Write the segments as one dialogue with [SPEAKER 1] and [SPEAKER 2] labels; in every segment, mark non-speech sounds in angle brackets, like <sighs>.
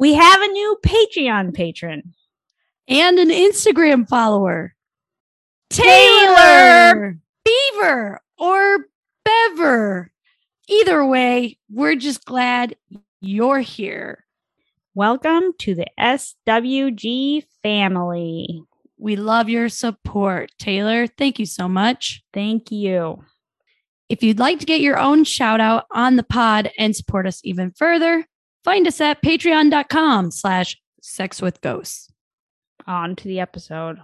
[SPEAKER 1] We have a new Patreon patron.
[SPEAKER 2] and an Instagram follower.
[SPEAKER 1] Taylor!
[SPEAKER 2] Beaver or Bever. Either way, we're just glad you're here.
[SPEAKER 1] Welcome to the SWG family.
[SPEAKER 2] We love your support. Taylor, thank you so much.
[SPEAKER 1] Thank you.
[SPEAKER 2] If you'd like to get your own shout out on the pod and support us even further, find us at patreon.com slash sex with ghosts.
[SPEAKER 1] On to the episode.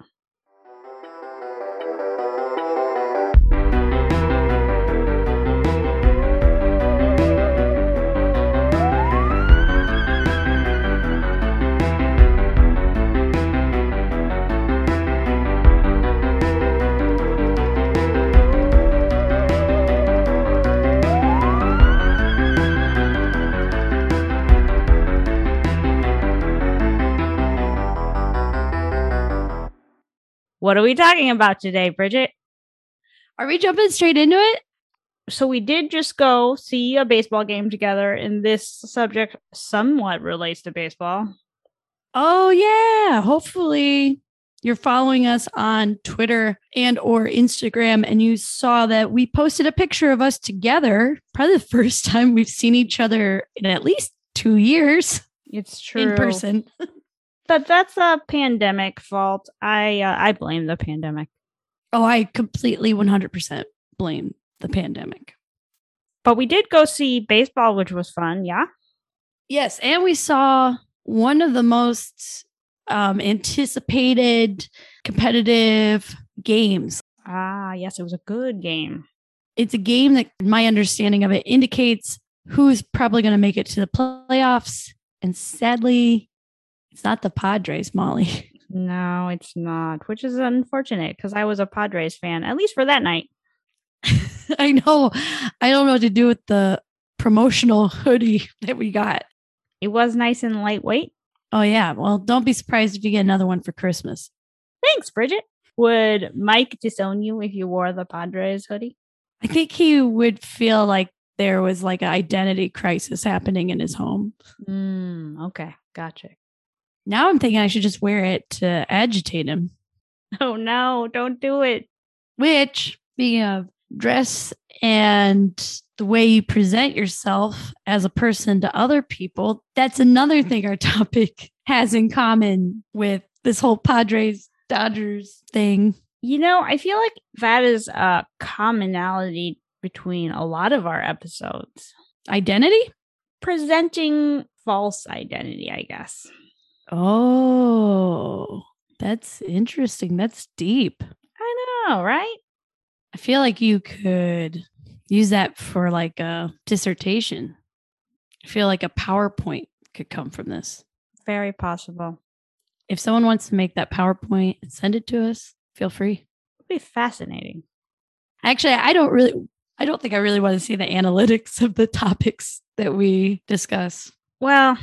[SPEAKER 1] What are we talking about today, Bridget?
[SPEAKER 2] Are we jumping straight into it?
[SPEAKER 1] So we did just go see a baseball game together, and this subject somewhat relates to baseball.
[SPEAKER 2] Oh yeah. Hopefully you're following us on Twitter and or Instagram and you saw that we posted a picture of us together. Probably the <laughs> first time we've seen each other in at least 2 years
[SPEAKER 1] It's true
[SPEAKER 2] in person. <laughs>
[SPEAKER 1] but that's a pandemic fault. I uh, I blame the pandemic.
[SPEAKER 2] Oh, I completely 100% blame the pandemic.
[SPEAKER 1] But we did go see baseball, which was fun. Yeah.
[SPEAKER 2] Yes, and we saw one of the most um, anticipated competitive games.
[SPEAKER 1] Ah, yes, it was a good game.
[SPEAKER 2] It's a game that, my understanding of it, indicates who's probably going to make it to the playoffs. And sadly, it's not the Padres, Molly. <laughs>
[SPEAKER 1] No, it's not, which is unfortunate because I was a Padres fan, at least for that night. <laughs>
[SPEAKER 2] I know. I don't know what to do with the promotional <laughs> hoodie that we got.
[SPEAKER 1] It was nice and lightweight.
[SPEAKER 2] Oh, yeah. Well, don't be surprised if you get another one for Christmas.
[SPEAKER 1] Thanks, Bridget. Would Mike disown you if you wore the Padres hoodie?
[SPEAKER 2] I think he would feel like there was like an identity crisis happening in his home.
[SPEAKER 1] Mm, okay, gotcha.
[SPEAKER 2] Now I'm thinking I should just wear it to agitate him.
[SPEAKER 1] Oh no, don't do it.
[SPEAKER 2] Which, being of dress and the way you present yourself as a person to other people, that's another thing our <laughs> topic has in common with this whole Padres Dodgers thing.
[SPEAKER 1] You know, I feel like that is a commonality between a lot of our episodes.
[SPEAKER 2] Identity?
[SPEAKER 1] Presenting false identity, I guess.
[SPEAKER 2] Oh, that's interesting. That's deep.
[SPEAKER 1] I know, right?
[SPEAKER 2] I feel like you could use that for like a dissertation. I feel like a PowerPoint could come from this.
[SPEAKER 1] Very possible.
[SPEAKER 2] If someone wants to make that PowerPoint and send it to us, feel free.
[SPEAKER 1] It'd be fascinating.
[SPEAKER 2] Actually, I don't really I don't think I really want to see the analytics of the topics that we discuss.
[SPEAKER 1] Well,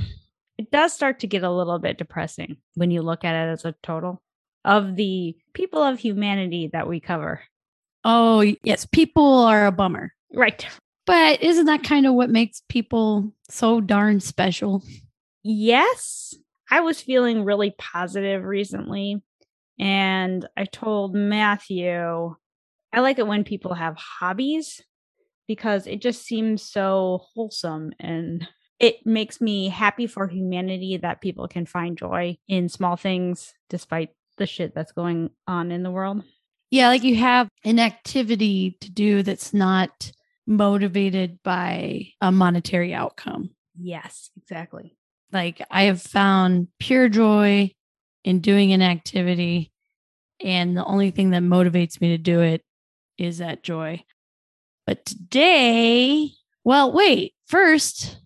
[SPEAKER 1] it does start to get a little bit depressing when you look at it as a total of the people of humanity that we cover.
[SPEAKER 2] Oh, yes, people are a bummer.
[SPEAKER 1] Right. <laughs>
[SPEAKER 2] But isn't that kind of what makes people so darn special?
[SPEAKER 1] Yes, I was feeling really positive recently. And I told Matthew, I like it when people have hobbies because it just seems so wholesome and it makes me happy for humanity that people can find joy in small things despite the shit that's going on in the world.
[SPEAKER 2] Yeah, like you have an activity to do that's not motivated by a monetary outcome.
[SPEAKER 1] Yes, exactly.
[SPEAKER 2] Like I have found pure joy in doing an activity, and the only thing that motivates me to do it is that joy. But today, well, wait, first,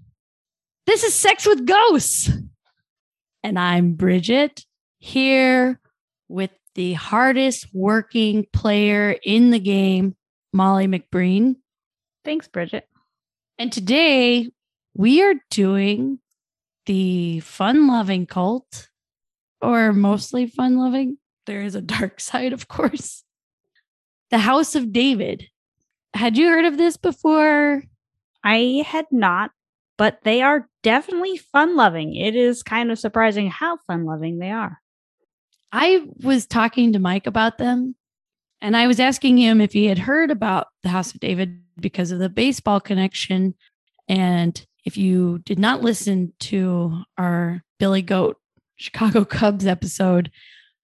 [SPEAKER 2] this is Sex with Ghosts. And I'm Bridget here with the hardest working player in the game, Molly McBreen.
[SPEAKER 1] Thanks, Bridget.
[SPEAKER 2] And today we are doing the fun loving cult, or mostly fun loving. There is a dark <laughs> side, of course. The House of David. Had you heard of this before?
[SPEAKER 1] I had not. But they are definitely fun loving. It is kind of surprising how fun loving they are.
[SPEAKER 2] I was talking to Mike about them and I was asking him if he had heard about the House of David because of the baseball connection. And if you did not listen to our Billy Goat Chicago <laughs> Cubs episode,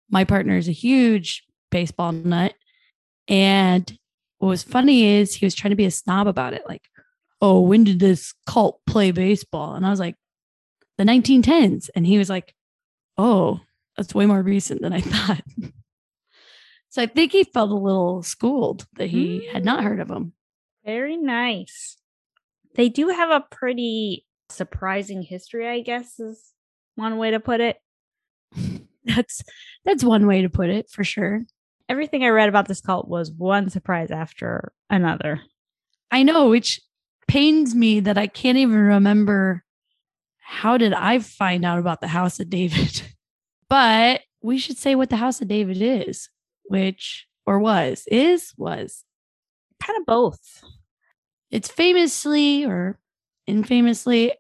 [SPEAKER 2] my partner is a huge baseball nut. And what was funny is he was trying to be a snob about it. Like, oh, when did this cult play baseball? And I was like, the 1910s. And he was like, oh, that's way more recent than I <laughs> thought. so I think he felt a little schooled that he mm. had not heard of them.
[SPEAKER 1] Very nice. They do have a pretty surprising history, I guess, is one way to put it. <laughs>
[SPEAKER 2] that's that's one way to put it for sure.
[SPEAKER 1] Everything I read about this cult was one surprise after another.
[SPEAKER 2] I know, which pains me that I can't even remember how did I find out about the House of David. <laughs> but we should say what the House of David is, which or was, is, was.
[SPEAKER 1] Kind of both.
[SPEAKER 2] It's famously or infamously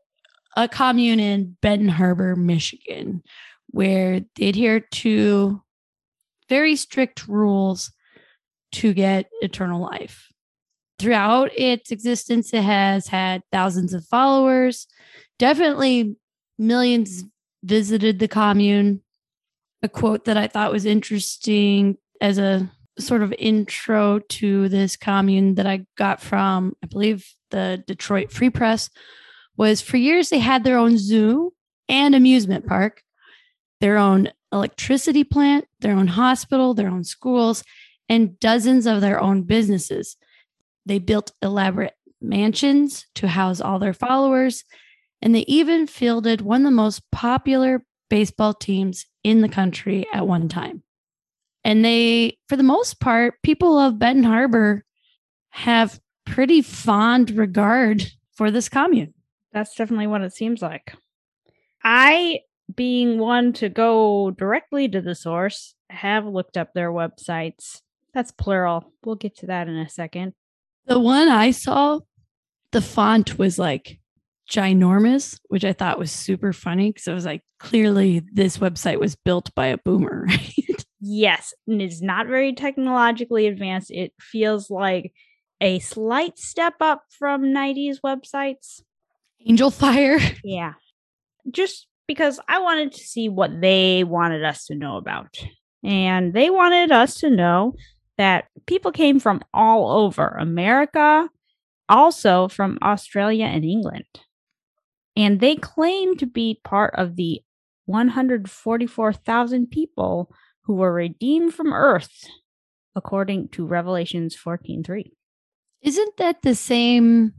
[SPEAKER 2] a commune in Benton Harbor, Michigan, where they adhere to very strict rules to get eternal life. Throughout its existence, it has had thousands of followers. Definitely millions visited the commune. A quote that I thought was interesting as a sort of intro to this commune that I got from, I believe, the Detroit Free Press was for years they had their own zoo and amusement park their own electricity plant, their own hospital, their own schools, and dozens of their own businesses. They built elaborate mansions to house all their followers, and they even fielded one of the most popular baseball teams in the country at one time. And they, for the most part, people of Benton Harbor have pretty fond regard for this commune.
[SPEAKER 1] That's definitely what it seems like. I being one to go directly to the source, have looked up their websites. That's plural. We'll get to that in a second.
[SPEAKER 2] The one I saw, the font was like ginormous, which I thought was super funny because I was like, clearly this website was built by a boomer, <laughs> right?
[SPEAKER 1] Yes, and it's not very technologically advanced. It feels like a slight step up from 90s websites.
[SPEAKER 2] Angel Fire. <laughs>
[SPEAKER 1] Yeah. Just because I wanted to see what they wanted us to know about. And they wanted us to know that people came from all over America, also from Australia and England. And they claim to be part of the 144,000 people who were redeemed from earth according to Revelations 14:3.
[SPEAKER 2] Isn't that the same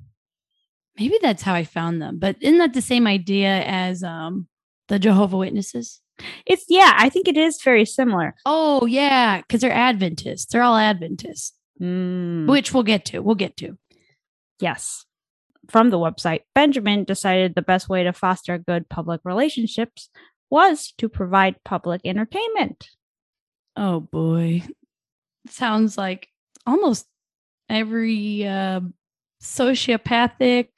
[SPEAKER 2] maybe that's how I found them, but isn't that the same idea as um the Jehovah Witnesses?
[SPEAKER 1] It's yeah, I think it is very similar.
[SPEAKER 2] Oh yeah, because they're Adventists. They're all Adventists,
[SPEAKER 1] mm.
[SPEAKER 2] which we'll get to. We'll get to.
[SPEAKER 1] Yes. From the website, Benjamin decided the best way to foster good public relationships was to provide public entertainment.
[SPEAKER 2] Oh boy. Sounds like almost every uh, sociopathic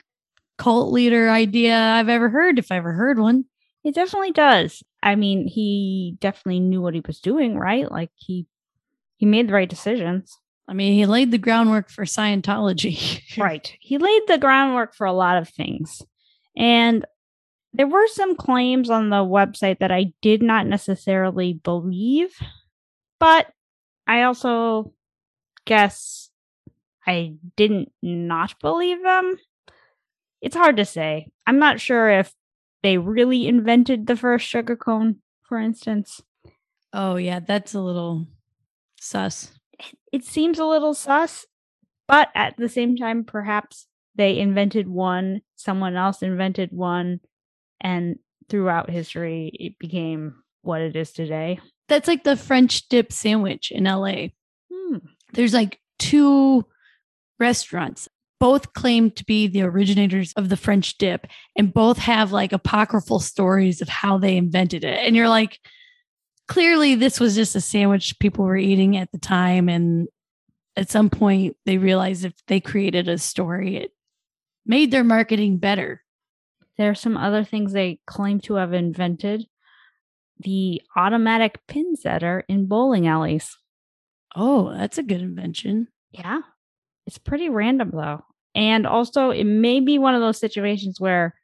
[SPEAKER 2] cult leader idea I've ever heard, if I ever heard one.
[SPEAKER 1] It definitely does. I mean, he definitely knew what he was doing, right? Like he he made the right decisions.
[SPEAKER 2] I mean, he laid the groundwork for Scientology. <laughs>
[SPEAKER 1] right. He laid the groundwork for a lot of things. And there were some claims on the website that I did not necessarily believe, but I also guess I didn't not believe them. It's hard to say. I'm not sure if they really invented the first sugar cone, for instance.
[SPEAKER 2] Oh, yeah, that's a little sus.
[SPEAKER 1] It seems a little sus, but at the same time, perhaps they invented one, someone else invented one, and throughout history, it became what it is today.
[SPEAKER 2] That's like the French dip sandwich in LA.
[SPEAKER 1] Hmm.
[SPEAKER 2] There's like two restaurants both claim to be the originators of the French dip and both have like apocryphal stories of how they invented it. And you're like, clearly, this was just a sandwich people were eating at the time. And at some point, they realized if they created a story, it made their marketing better.
[SPEAKER 1] There are some other things they claim to have invented. The automatic pin setter in bowling alleys.
[SPEAKER 2] Oh, that's a good invention.
[SPEAKER 1] Yeah. It's pretty random though. And also, it may be one of those situations where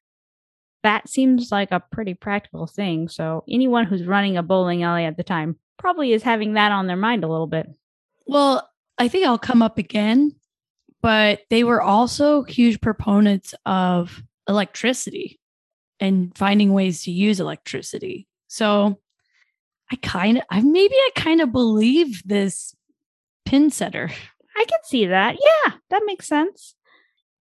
[SPEAKER 1] that seems like a pretty practical thing. So, anyone who's running a bowling alley at the time probably is having that on their mind a little bit.
[SPEAKER 2] Well, I think I'll come up again, but they were also huge proponents of electricity and finding ways to use electricity. So I kind of, I maybe I kind of believe this pin setter. <laughs>
[SPEAKER 1] I can see that. Yeah, that makes sense.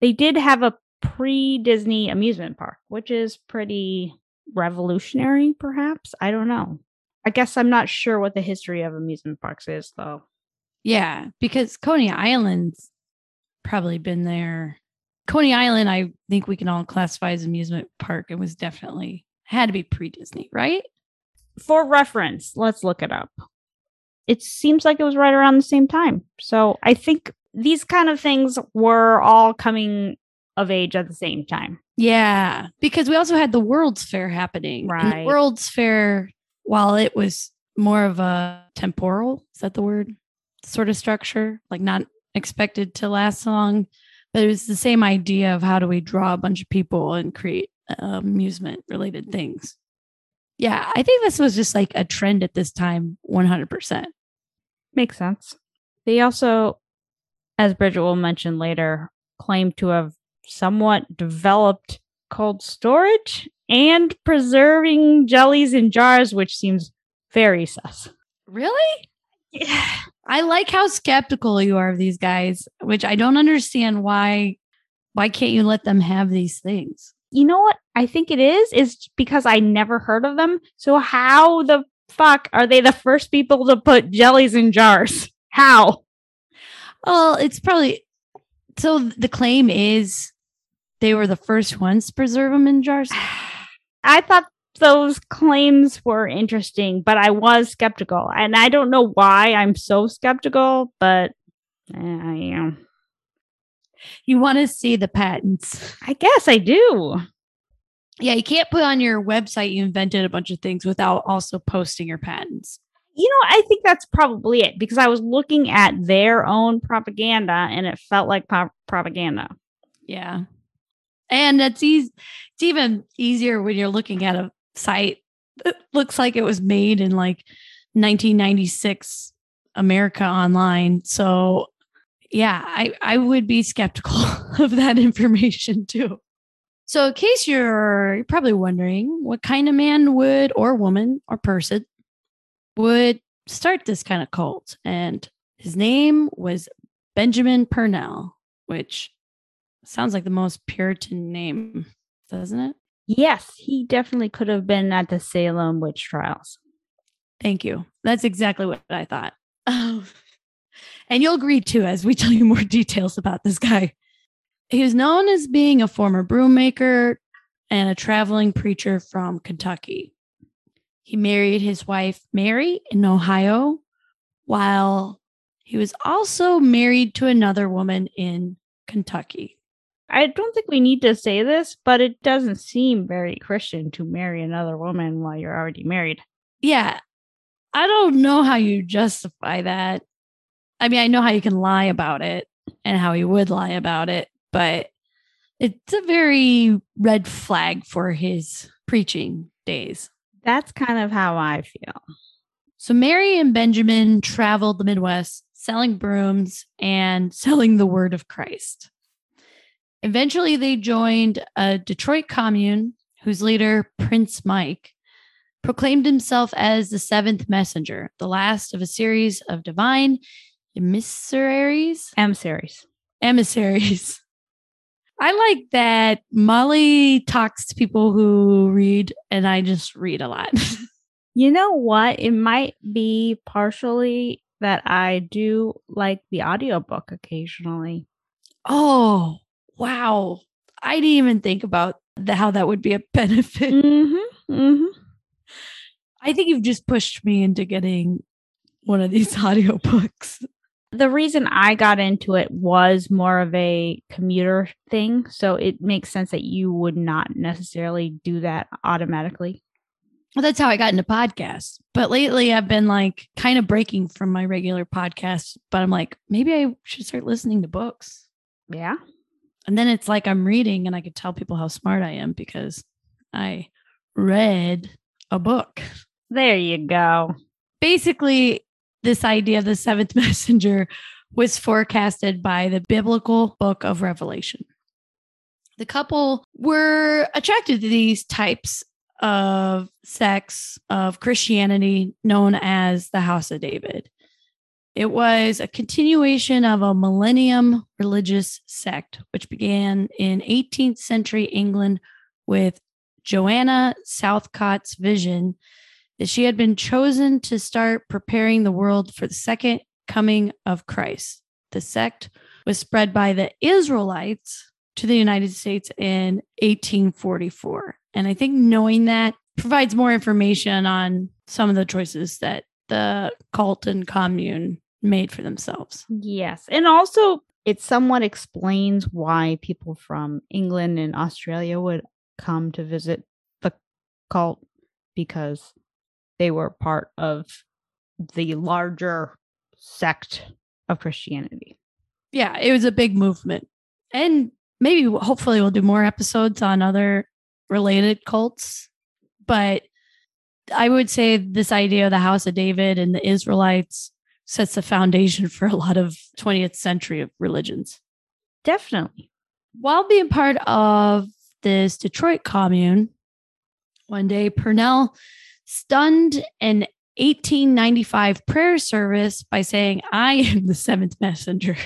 [SPEAKER 1] They did have a pre Disney amusement park, which is pretty revolutionary, perhaps. I don't know. I guess I'm not sure what the history of amusement parks is, though.
[SPEAKER 2] Yeah, because Coney Island's probably been there. Coney Island, I think we can all classify as amusement park. It was definitely had to be pre Disney, right?
[SPEAKER 1] For reference, let's look it up. It seems like it was right around the same time. So I think these kind of things were all coming of age at the same time.
[SPEAKER 2] Yeah, because we also had the World's Fair happening.
[SPEAKER 1] Right.
[SPEAKER 2] World's Fair, while it was more of a temporal, is that the word? Sort of structure, like not expected to last long, but it was the same idea of how do we draw a bunch of people and create uh, amusement related things. Yeah, I think this was just like a trend at this time, 100%.
[SPEAKER 1] Makes sense. They also, as Bridget will mention later, claim to have somewhat developed cold storage and preserving jellies in jars, which seems very sus.
[SPEAKER 2] Really? Yeah. I like how skeptical you are of these guys, which I don't understand why why can't you let them have these things?
[SPEAKER 1] You know what I think it is? Is because I never heard of them. So how the fuck are they the first people to put jellies in jars? How?
[SPEAKER 2] Well, it's probably so the claim is they were the first ones to preserve them in jars. <sighs>
[SPEAKER 1] I thought those claims were interesting, but I was skeptical. And I don't know why I'm so skeptical, but eh, I am.
[SPEAKER 2] You want to see the patents.
[SPEAKER 1] I guess I do.
[SPEAKER 2] Yeah, you can't put on your website you invented a bunch of things without also posting your patents.
[SPEAKER 1] You know, I think that's probably it because I was looking at their own propaganda and it felt like pro- propaganda.
[SPEAKER 2] Yeah. And it's easy it's even easier when you're looking at a site that looks like it was made in like 1996 America online. So yeah, I, I would be skeptical <laughs> of that information too. So in case you're, you're probably wondering what kind of man would or woman or person would start this kind of cult. And his name was Benjamin Purnell, which sounds like the most Puritan name, doesn't it?
[SPEAKER 1] Yes, he definitely could have been at the Salem witch trials.
[SPEAKER 2] Thank you. That's exactly what I thought. <laughs> And you'll agree too as we <laughs> tell you more details about this guy. He was known as being a former broom maker and a traveling preacher from Kentucky. He married his wife, Mary, in Ohio, while he was also married to another woman in Kentucky.
[SPEAKER 1] I don't think we need to say this, but it doesn't seem very Christian to marry another woman while you're already married.
[SPEAKER 2] Yeah. I don't know how you justify that. I mean, I know how you can lie about it and how he would lie about it, but it's a very red flag for his preaching days.
[SPEAKER 1] That's kind of how I feel.
[SPEAKER 2] So Mary and Benjamin traveled the Midwest selling brooms and <laughs> selling the word of Christ. Eventually, they joined a Detroit commune whose leader, Prince Mike, proclaimed himself as the seventh messenger, the last of a series of divine emissaries,
[SPEAKER 1] Emissaries.
[SPEAKER 2] emissaries. <laughs> I like that Molly talks to people who read, and I just read a lot. <laughs>
[SPEAKER 1] You know what? It might be partially that I do like the audiobook occasionally.
[SPEAKER 2] oh, wow. I didn't even think about the, how that would be a <laughs> benefit.
[SPEAKER 1] Mm-hmm. Mm-hmm.
[SPEAKER 2] I think you've just pushed me into getting one of these audiobooks.
[SPEAKER 1] The reason I got into it was more of a commuter thing. So it makes sense that you would not necessarily do that automatically.
[SPEAKER 2] Well, that's how I got into podcasts. But lately I've been like kind of breaking from my regular podcast, but I'm like, maybe I should start listening to books.
[SPEAKER 1] Yeah.
[SPEAKER 2] And then it's like I'm reading and I could tell people how smart I am because I read a book.
[SPEAKER 1] There you go.
[SPEAKER 2] Basically, this idea of the seventh <laughs> messenger was forecasted by the biblical book of Revelation. The couple were attracted to these types of sects of Christianity known as the House of David. It was a continuation of a millennium religious sect, which began in 18th century England with Joanna Southcott's vision that she had been chosen to start preparing the world for the second coming of Christ. The sect was spread by the Israelites to the United States in 1844. And I think knowing that provides more information on some of the choices that the cult and commune made for themselves.
[SPEAKER 1] Yes. And also, it somewhat explains why people from England and Australia would come to visit the cult because they were part of the larger sect of Christianity.
[SPEAKER 2] Yeah, it was a big movement. And maybe hopefully we'll do more episodes on other related cults, but I would say this idea of the House of David and the Israelites sets the foundation for a lot of 20th century religions.
[SPEAKER 1] Definitely.
[SPEAKER 2] While being part of this Detroit commune, one day Purnell stunned an 1895 prayer service by saying, I am the seventh messenger.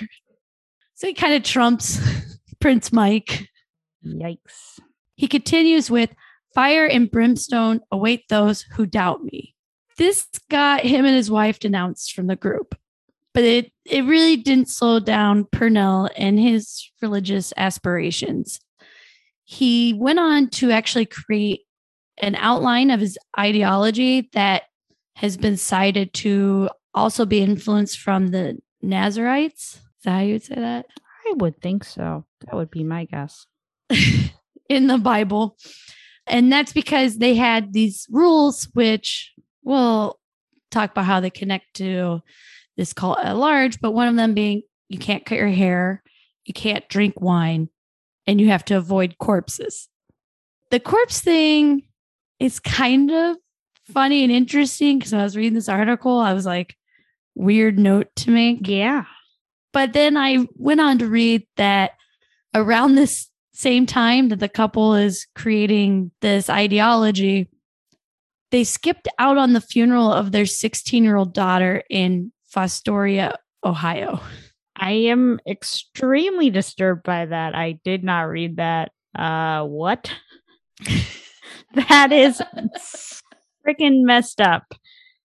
[SPEAKER 2] so he kind of trumps <laughs> Prince Mike.
[SPEAKER 1] Yikes.
[SPEAKER 2] He continues with, Fire and brimstone await those who doubt me. This got him and his wife denounced from the group, but it, it really didn't slow down Purnell and his religious aspirations. He went on to actually create an outline of his ideology that has been cited to also be influenced from the Nazarites. Is that how you would say that?
[SPEAKER 1] I would think so. That would be my guess. <laughs>
[SPEAKER 2] in the Bible. And that's because they had these rules, which we'll talk about how they connect to this cult at large. But one of them being you can't cut your hair, you can't drink wine, and you have to avoid corpses. The corpse thing is kind of funny and interesting because I was reading this article, I was like, weird note to make.
[SPEAKER 1] Yeah.
[SPEAKER 2] But then I went on to read that around this same time that the couple is creating this ideology, they skipped out on the funeral of their 16 year old daughter in Fostoria, Ohio.
[SPEAKER 1] I am extremely disturbed by that. I did not read that. Uh, what? <laughs> that is freaking messed up.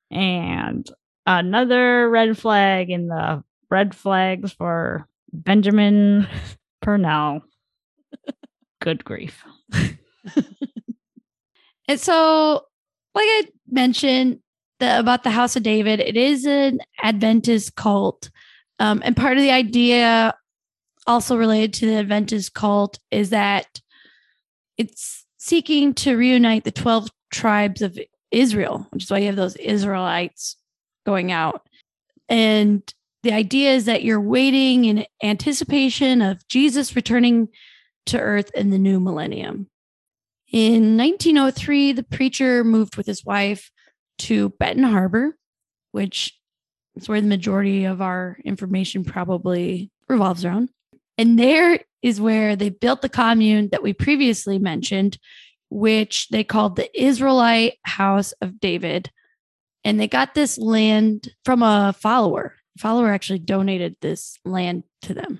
[SPEAKER 1] And another red flag in the red flags for Benjamin Purnell. Good grief. <laughs>
[SPEAKER 2] and so, like I mentioned the, about the House of David, it is an Adventist cult. Um, and part of the idea, also related to the Adventist cult, is that it's seeking to reunite the 12 tribes of Israel, which is why you have those Israelites going out. And the idea is that you're waiting in anticipation of Jesus returning to earth in the new millennium. In 1903, the preacher moved with his wife to Benton Harbor, which is where the majority of our information probably revolves around. And there is where they built the commune that we previously mentioned, which they called the Israelite House of David. And they got this land from a follower. Follower actually donated this land to them.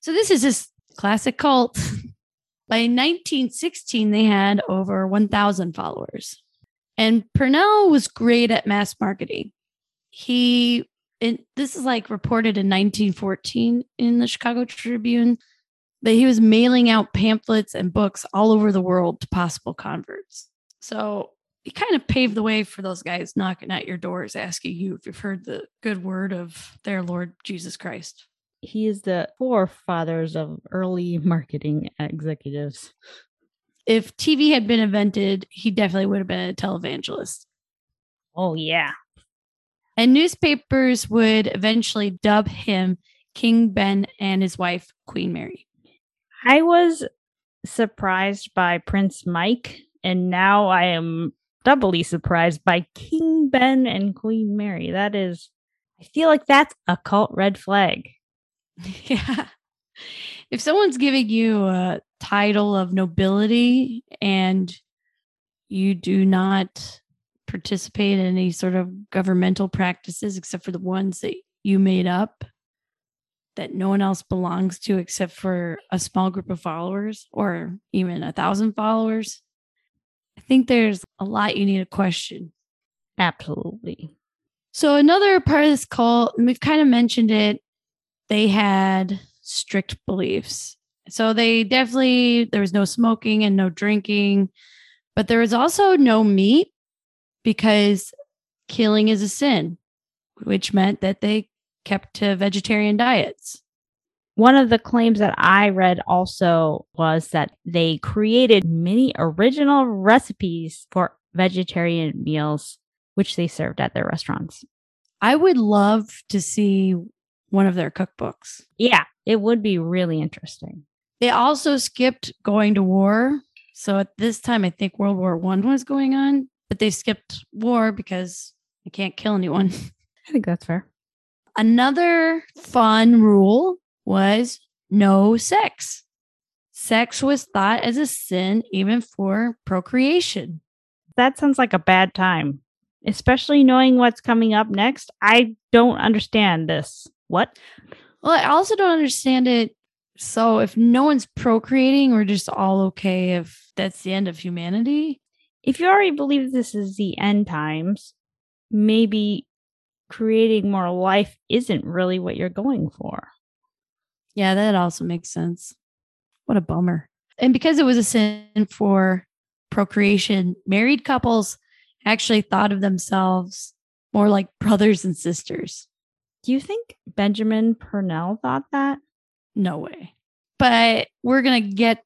[SPEAKER 2] So this is this classic cult. <laughs> By 1916, they had over 1,000 followers. And Purnell was great at mass marketing. He, it, this is like reported in 1914 in the Chicago Tribune, that he was mailing out pamphlets and books all over the world to possible converts. So he kind of paved the way for those guys knocking at your doors asking you if you've heard the good word of their Lord Jesus Christ.
[SPEAKER 1] He is the forefathers of early marketing executives.
[SPEAKER 2] If TV had been invented, he definitely would have been a televangelist.
[SPEAKER 1] Oh, yeah.
[SPEAKER 2] And newspapers would eventually dub him King Ben and his wife, Queen Mary.
[SPEAKER 1] I was surprised by Prince Mike, and now I am doubly surprised by King Ben and Queen Mary. That is, I feel like that's a cult red flag. <laughs>
[SPEAKER 2] Yeah. If someone's giving you a title of nobility and you do not participate in any sort of governmental practices except for the ones that you made up that no one else belongs to except for a small group of followers or even a thousand followers, I think there's a lot you need to question.
[SPEAKER 1] Absolutely.
[SPEAKER 2] So, another part of this cult, and we've kind of mentioned it, they had strict beliefs. So, they definitely, there was no smoking and no drinking, but there was also no meat because killing is a sin, which meant that they kept to vegetarian diets.
[SPEAKER 1] One of the claims that I read also was that they created many original recipes for vegetarian meals, which they served at their restaurants.
[SPEAKER 2] I would love to see one of their cookbooks.
[SPEAKER 1] Yeah, it would be really interesting.
[SPEAKER 2] They also skipped going to war. So at this time, I think World War One was going on, but they skipped war because they can't kill anyone. <laughs>
[SPEAKER 1] I think that's fair.
[SPEAKER 2] Another fun rule was no sex. Sex was thought as a sin even for procreation.
[SPEAKER 1] That sounds like a bad time, especially knowing what's coming up next. I don't understand this. What?
[SPEAKER 2] Well, I also don't understand it. So, if no one's procreating, we're just all okay if that's the end of humanity.
[SPEAKER 1] If you already believe this is the end times, maybe creating more life isn't really what you're going for.
[SPEAKER 2] Yeah, that also makes sense. What a bummer. And because it was a sin for procreation, married couples actually thought of themselves more like brothers and sisters.
[SPEAKER 1] Do you think Benjamin Purnell thought that?
[SPEAKER 2] No way. But we're going to get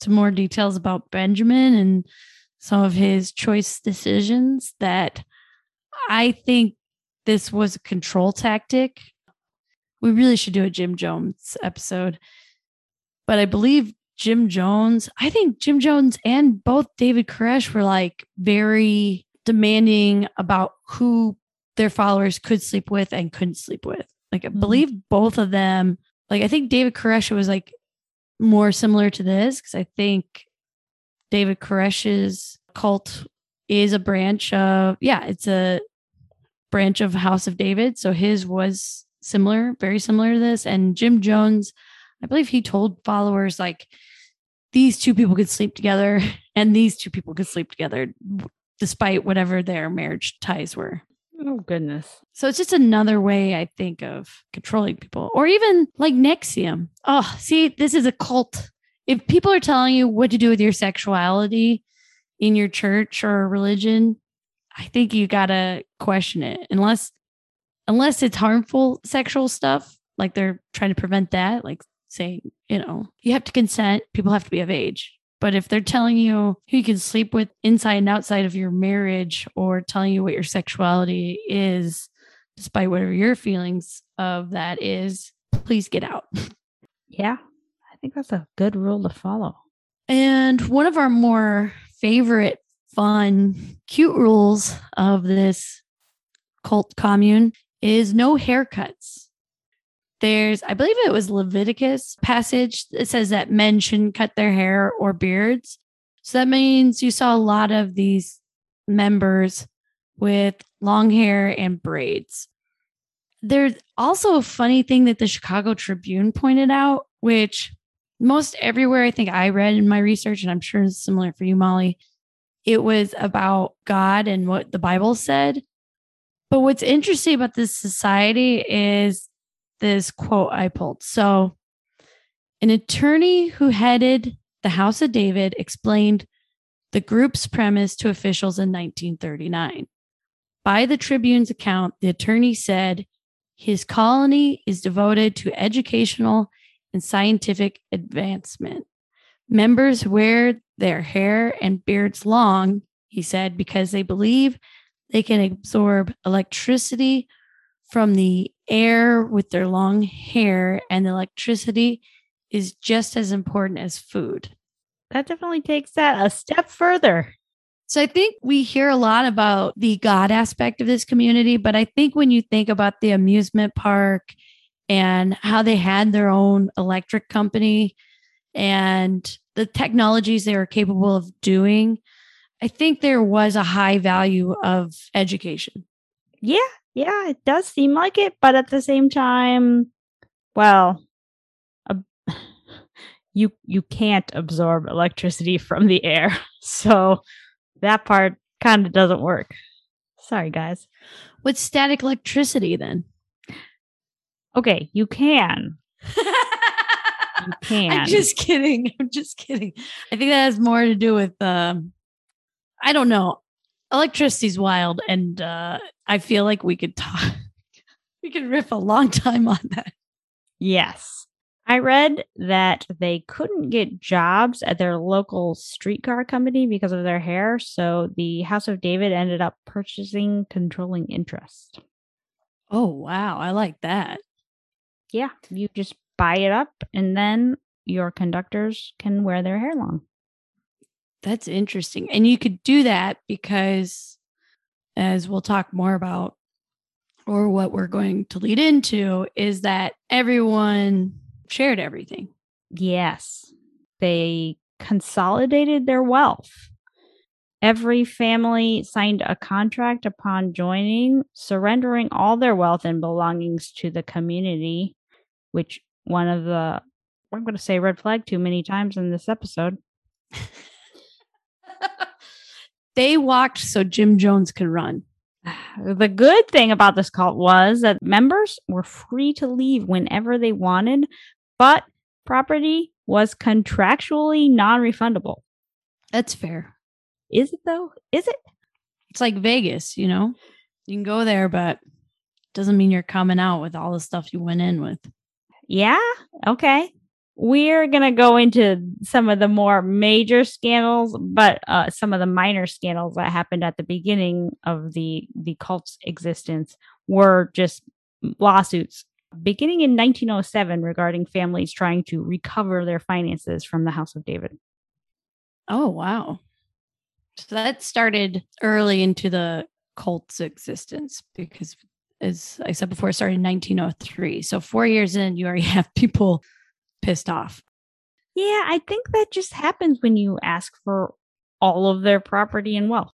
[SPEAKER 2] to more details about Benjamin and some of his choice decisions that I think this was a control tactic. We really should do a Jim Jones episode. But I believe Jim Jones, I think Jim Jones and both David Koresh were like very demanding about who their followers could sleep with and couldn't sleep with. Like I mm-hmm. believe both of them, like I think David Koresh was like more similar to this because I think David Koresh's cult is a branch of yeah, it's a branch of House of David. So his was similar, very similar to this. And Jim Jones, I believe he told followers like these two people could sleep together <laughs> and these two people could sleep together despite whatever their marriage ties were.
[SPEAKER 1] Oh, goodness.
[SPEAKER 2] So it's just another way, I think, of controlling people or even like NXIVM. Oh, see, this is a cult. If people are telling you what to do with your sexuality in your church or religion, I think you gotta question it unless unless it's harmful sexual stuff, like they're trying to prevent that, like saying, you know, you have to consent, people have to be of age. But if they're telling you who you can sleep with inside and outside of your marriage or telling you what your sexuality is, despite whatever your feelings of that is, please get out.
[SPEAKER 1] Yeah, I think that's a good rule to follow.
[SPEAKER 2] And one of our more favorite fun, cute rules of this cult commune is no haircuts. There's, I believe it was Leviticus passage that says that men shouldn't cut their hair or beards. So that means you saw a lot of these members with long hair and braids. There's also a funny thing that the Chicago Tribune pointed out, which most everywhere I think I read in my research, and I'm sure it's similar for you, Molly, it was about God and what the Bible said. But what's interesting about this society is this quote I pulled. So, an attorney who headed the House of David explained the group's premise to officials in 1939. By the Tribune's account, the attorney said his colony is devoted to educational and scientific advancement. Members wear their hair and beards long, he said, because they believe they can absorb electricity from the air with their long hair, and electricity is just as important as food.
[SPEAKER 1] That definitely takes that a step further.
[SPEAKER 2] So I think we hear a lot about the God aspect of this community, but I think when you think about the amusement park and how they had their own electric company and the technologies they were capable of doing, I think there was a high value of education.
[SPEAKER 1] Yeah, yeah, it does seem like it, but at the same time, well, uh, <laughs> you you can't absorb electricity from the air. <laughs> So that part kind of doesn't work. Sorry, guys.
[SPEAKER 2] What's static electricity then?
[SPEAKER 1] Okay, you can. <laughs> <laughs> you can.
[SPEAKER 2] I'm just kidding. I'm just kidding. I think that has more to do with um I don't know. Electricity's wild and uh I feel like we could talk <laughs> we could riff a long time on that.
[SPEAKER 1] Yes. I read that they couldn't get jobs at their local streetcar company because of their hair, so the House of David ended up purchasing controlling interest.
[SPEAKER 2] Oh, wow. I like that.
[SPEAKER 1] Yeah, you just buy it up and then your conductors can wear their hair long.
[SPEAKER 2] That's interesting. And you could do that because, as we'll talk more about, or what we're going to lead into, is that everyone shared everything.
[SPEAKER 1] Yes. They consolidated their wealth. Every family signed a contract upon joining, surrendering all their wealth and belongings to the community, which one of the, I'm going to say red flag too many times in this episode. <laughs>
[SPEAKER 2] they walked so Jim Jones could run. <sighs>
[SPEAKER 1] The good thing about this cult was that members were free to leave whenever they wanted, but property was contractually non refundable.
[SPEAKER 2] That's fair.
[SPEAKER 1] Is it though? Is it?
[SPEAKER 2] It's like Vegas, you know? You can go there, but doesn't mean you're coming out with all the stuff you went in with.
[SPEAKER 1] Yeah. Okay. We're going to go into some of the more major scandals, but uh, some of the minor scandals that happened at the beginning of the the cult's existence were just lawsuits beginning in 1907 regarding families trying to recover their finances from the House of David.
[SPEAKER 2] Oh, wow. So that started early into the cult's existence because, as I said before, it started in 1903. So, four years in, you already <laughs> have people pissed off.
[SPEAKER 1] Yeah, I think that just happens when you ask for all of their property and wealth.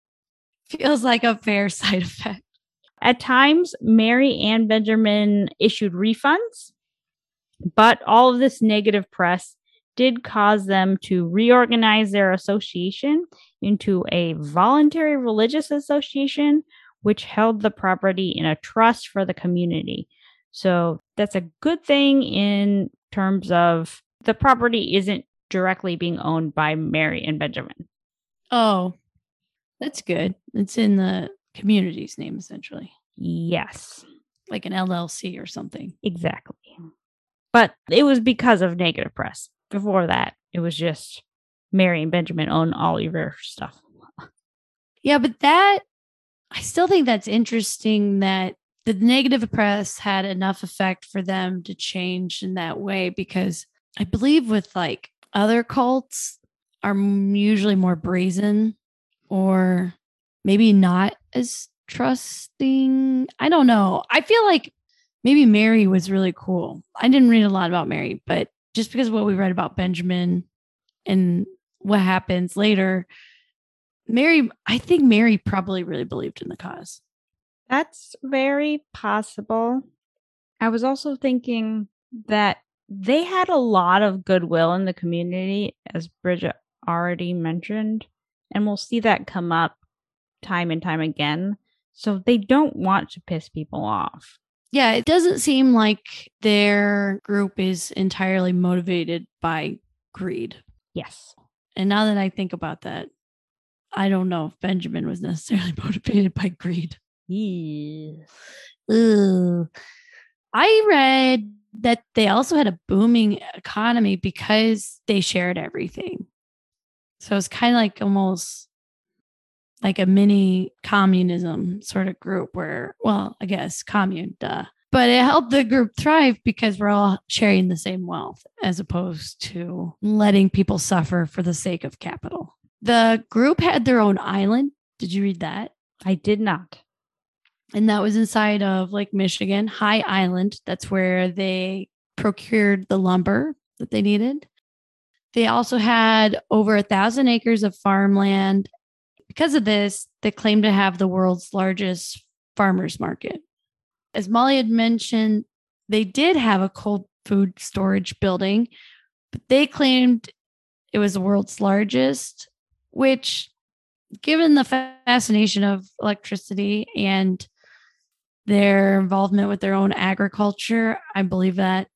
[SPEAKER 2] Feels like a fair <laughs> side effect.
[SPEAKER 1] At times, Mary and Benjamin issued refunds, but all of this negative press did cause them to reorganize their association into a voluntary religious association, which held the property in a trust for the community. So that's a good thing in terms of the property isn't directly being owned by Mary and Benjamin.
[SPEAKER 2] Oh, that's good. It's in the community's name, essentially.
[SPEAKER 1] Yes.
[SPEAKER 2] Like an LLC or something.
[SPEAKER 1] Exactly. But it was because of negative press. Before that, it was just Mary and Benjamin own all your stuff.
[SPEAKER 2] Yeah, but that, I still think that's interesting that the negative press had enough effect for them to change in that way because I believe with like other cults are usually more brazen or maybe not as trusting. I don't know. I feel like maybe Mary was really cool. I didn't read a lot about Mary, but just because what we read about Benjamin and what happens later, Mary, I think Mary probably really believed in the cause.
[SPEAKER 1] That's very possible. I was also thinking that they had a lot of goodwill in the community, as Bridget already mentioned. And we'll see that come up time and time again. So they don't want to piss people off.
[SPEAKER 2] Yeah, it doesn't seem like their group is entirely motivated by greed.
[SPEAKER 1] Yes.
[SPEAKER 2] And now that I think about that, I don't know if Benjamin was necessarily <laughs> motivated by greed. I read that they also had a booming economy because they shared everything. So it's kind of like almost like a mini communism sort of group where, well, I guess commune, duh. But it helped the group thrive because we're all sharing the same wealth as opposed to letting people suffer for the sake of capital. The group had their own island. Did you read that?
[SPEAKER 1] I did not.
[SPEAKER 2] and that was inside of Lake Michigan, High Island. That's where they procured the lumber that they needed. They also had over a thousand acres of farmland. Because of this, they claim to have the world's largest farmers market. As Molly had mentioned, they did have a cold food storage building, but they claimed it was the world's largest, which, given the fascination of electricity and their involvement with their own agriculture. I believe that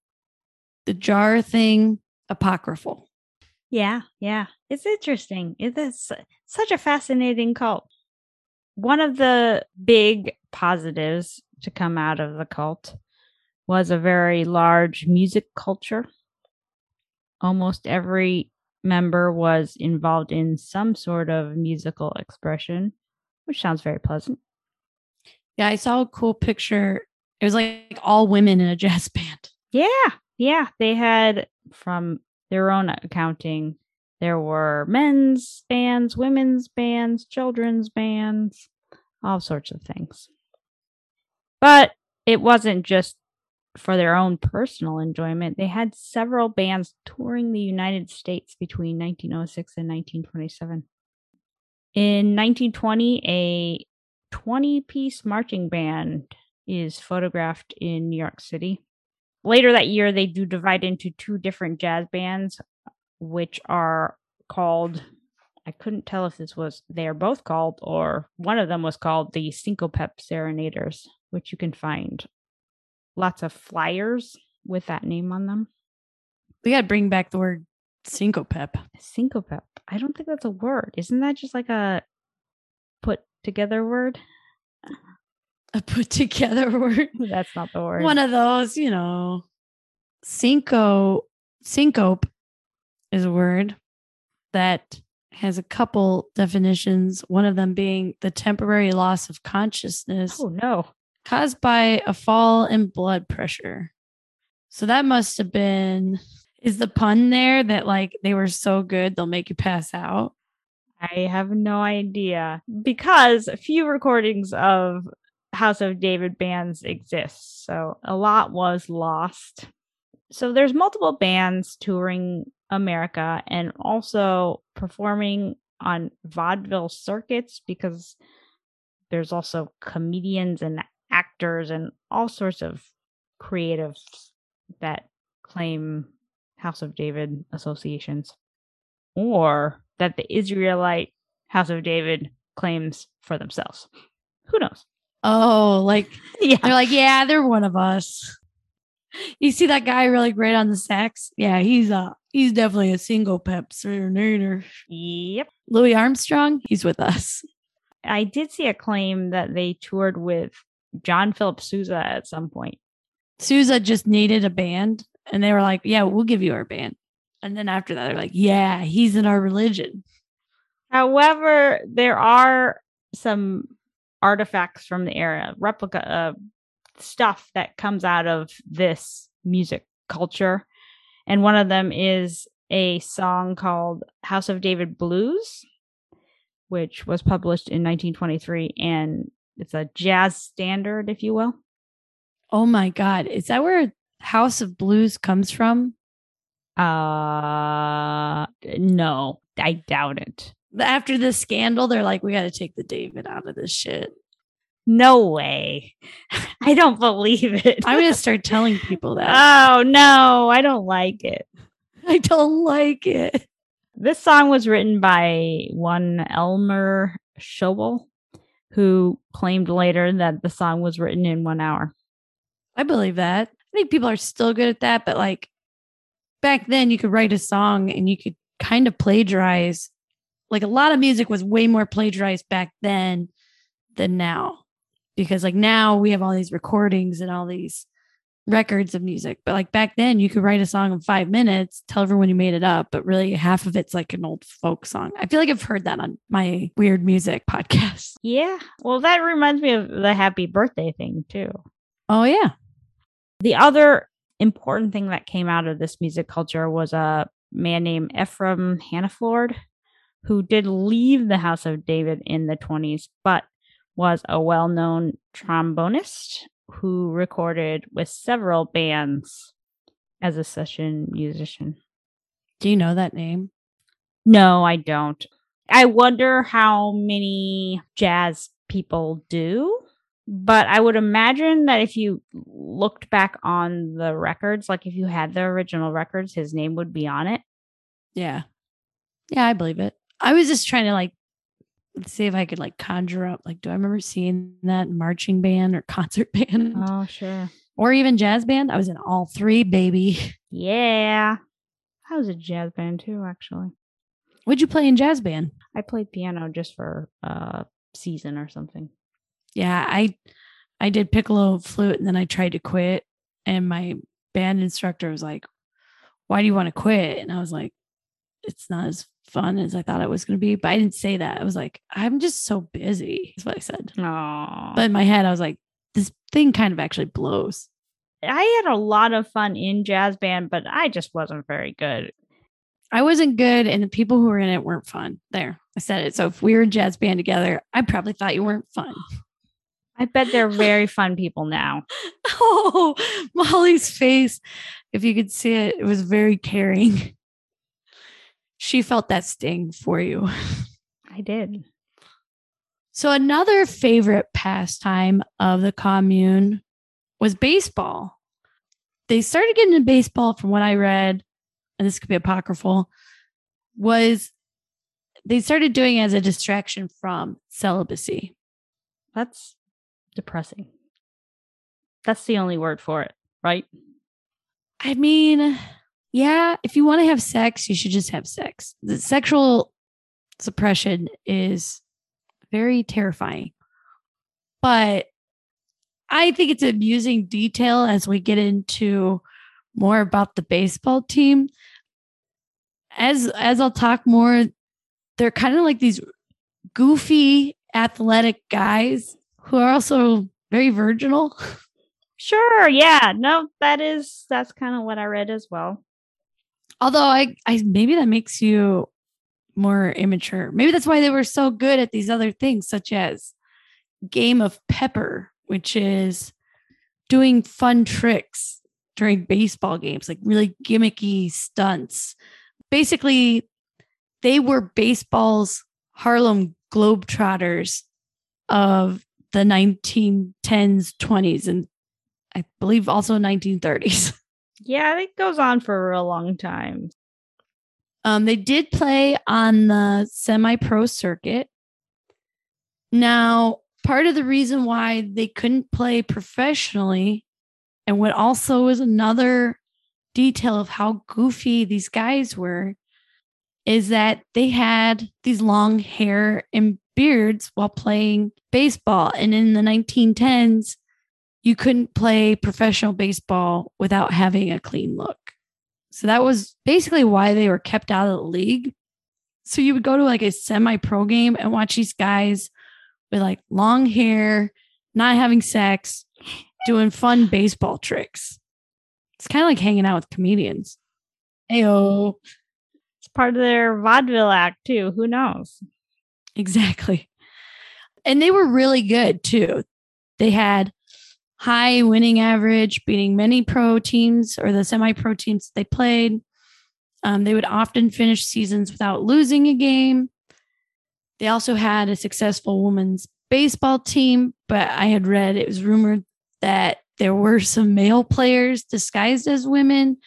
[SPEAKER 2] the jar thing apocryphal.
[SPEAKER 1] Yeah, yeah. It's interesting. It is such a fascinating cult. One of the big positives to come out of the cult was a very large music culture. Almost every member was involved in some sort of musical expression, which sounds very pleasant.
[SPEAKER 2] Yeah, I saw a cool picture. It was like all women in a jazz <laughs> band.
[SPEAKER 1] Yeah, yeah. They had from their own accounting, there were men's bands, women's bands, children's bands, all sorts of things. But it wasn't just for their own personal enjoyment. They had several bands touring the United States between 1906 and 1927. In 1920, a 20 piece marching band is photographed in New York City. Later that year, they do divide into two different jazz bands, which are called, I couldn't tell if this was, they are both called, or one of them was called the Syncopep Serenaders, which you can find lots of flyers with that name on them.
[SPEAKER 2] We got to bring back the word syncopep.
[SPEAKER 1] Syncopep. I don't think that's a word. Isn't that just like a put together word?
[SPEAKER 2] A put together <laughs> word. <laughs>
[SPEAKER 1] That's not the word.
[SPEAKER 2] One of those, you know. Synco, syncope is a word that has a couple definitions. One of them being the temporary loss of consciousness
[SPEAKER 1] oh no.
[SPEAKER 2] Caused by a fall in blood pressure. So that must have been is the pun there that like they were so good they'll make you pass out.
[SPEAKER 1] I have no idea because a few recordings of House of David bands exist. So a lot was lost. So there's multiple bands touring America and also performing on vaudeville circuits because there's also comedians and actors and all sorts of creatives that claim House of David associations or that the Israelite House of David claims for themselves. Who knows?
[SPEAKER 2] Oh, like <laughs>
[SPEAKER 1] Yeah.
[SPEAKER 2] they're like, yeah, they're one of us. You see that guy really great on the sax? Yeah, he's a he's definitely a single pep serenader.
[SPEAKER 1] Yep.
[SPEAKER 2] Louis Armstrong, he's with us.
[SPEAKER 1] I did see a claim that they toured with John Philip Sousa at some point.
[SPEAKER 2] Sousa just needed a band, and they were like, "Yeah, we'll give you our band." And then after that, they're like, "Yeah, he's in our religion."
[SPEAKER 1] However, there are some artifacts from the era, replica uh, stuff that comes out of this music culture. And one of them is a song called House of David Blues, which was published in 1923. And it's a jazz standard, if you will.
[SPEAKER 2] Oh my God, is that where House of Blues comes from?
[SPEAKER 1] Uh, no, I doubt it.
[SPEAKER 2] After the scandal, they're like, "We got to take the David out of this shit."
[SPEAKER 1] No way. <laughs> I don't believe it.
[SPEAKER 2] I'm gonna start <laughs> telling people that.
[SPEAKER 1] Oh no, I don't like it.
[SPEAKER 2] I don't like it.
[SPEAKER 1] This song was written by one Elmer Schoebel, who claimed later that the song was written in one hour.
[SPEAKER 2] I believe that. I think people are still good at that, but like back then, you could write a song and you could kind of plagiarize like a lot of music was way more plagiarized back then than now. Because like now we have all these recordings and all these records of music. But like back then, you could write a song in five minutes, tell everyone you made it up, but really half of it's like an old folk song. I feel like I've heard that on my weird music podcast. <laughs>
[SPEAKER 1] Yeah. Well, that reminds me of the happy birthday thing, too.
[SPEAKER 2] Oh, yeah.
[SPEAKER 1] The other important thing that came out of this music culture was a man named Ephraim Hannaford, who did leave the House of David in the 20s, but was a well known trombonist who recorded with several bands as a session musician.
[SPEAKER 2] Do you know that name?
[SPEAKER 1] No, I don't. I wonder how many jazz people do, but I would imagine that if you looked back on the records, like if you had the original records, his name would be on it.
[SPEAKER 2] Yeah. Yeah, I believe it. I was just trying to like see if I could like conjure up like do I remember seeing that marching band or <laughs> concert band?
[SPEAKER 1] Oh, sure.
[SPEAKER 2] Or even jazz band? I was in all three, baby.
[SPEAKER 1] Yeah. I was a jazz band too, actually.
[SPEAKER 2] What'd you play in jazz band?
[SPEAKER 1] I played piano just for a season or something.
[SPEAKER 2] Yeah, I I did piccolo flute and then I tried to quit and my band instructor was like, "Why do you want to quit?" And I was like, "It's not as fun as I thought it was going to be." But I didn't say that. I was like, "I'm just so busy." is what I said.
[SPEAKER 1] Oh.
[SPEAKER 2] But in my head I was like, this thing kind of actually blows.
[SPEAKER 1] I had a lot of fun in jazz band, but I just wasn't very good.
[SPEAKER 2] I wasn't good and the people who were in it weren't fun. There. I said it. So if we were in jazz band together, I probably thought you weren't fun. <sighs>
[SPEAKER 1] I bet they're very <laughs> fun people now.
[SPEAKER 2] Oh, Molly's face. If you could see it, it was very caring. She felt that sting for you. <laughs>
[SPEAKER 1] I did.
[SPEAKER 2] So, another favorite pastime of the commune was baseball. They started getting into baseball from what I read, and this could be apocryphal, was they started doing it as a distraction from celibacy.
[SPEAKER 1] That's depressing. That's the only word for it, right?
[SPEAKER 2] I mean, yeah, if you want to have sex, you should just have sex. The sexual suppression is very terrifying. But I think it's amusing detail as we get into more about the baseball team. As as I'll talk more, they're kind of like these goofy athletic guys who are also very virginal. <laughs>
[SPEAKER 1] Sure. Yeah. No, that is that's kind of what I read as well.
[SPEAKER 2] Although I, I maybe that makes you more immature. Maybe that's why they were so good at these other things, such as Game of Pepper, which is doing fun tricks during baseball games, like really gimmicky stunts. Basically, they were baseball's Harlem Globetrotters of the 1910s, 20s, and I believe also 1930s. <laughs>
[SPEAKER 1] Yeah, it goes on for a long time.
[SPEAKER 2] Um, they did play on the semi pro circuit. Now, part of the reason why they couldn't play professionally, and what also is another detail of how goofy these guys were, is that they had these long hair and beards while playing baseball. And in the 1910s, you couldn't play professional baseball without having a clean look. So that was basically why they were kept out of the league. So you would go to like a semi pro game and watch these guys with like long hair, not having sex, doing fun baseball tricks. It's kind of like hanging out with comedians. Ayo.
[SPEAKER 1] It's part of their vaudeville act too. Who knows?
[SPEAKER 2] Exactly. And they were really good too. They had high winning average, beating many pro teams or the semi pro teams they played. Um, they would often finish seasons without losing a game. They also had a successful women's baseball team, but I had read it was rumored that there were some male players disguised as women,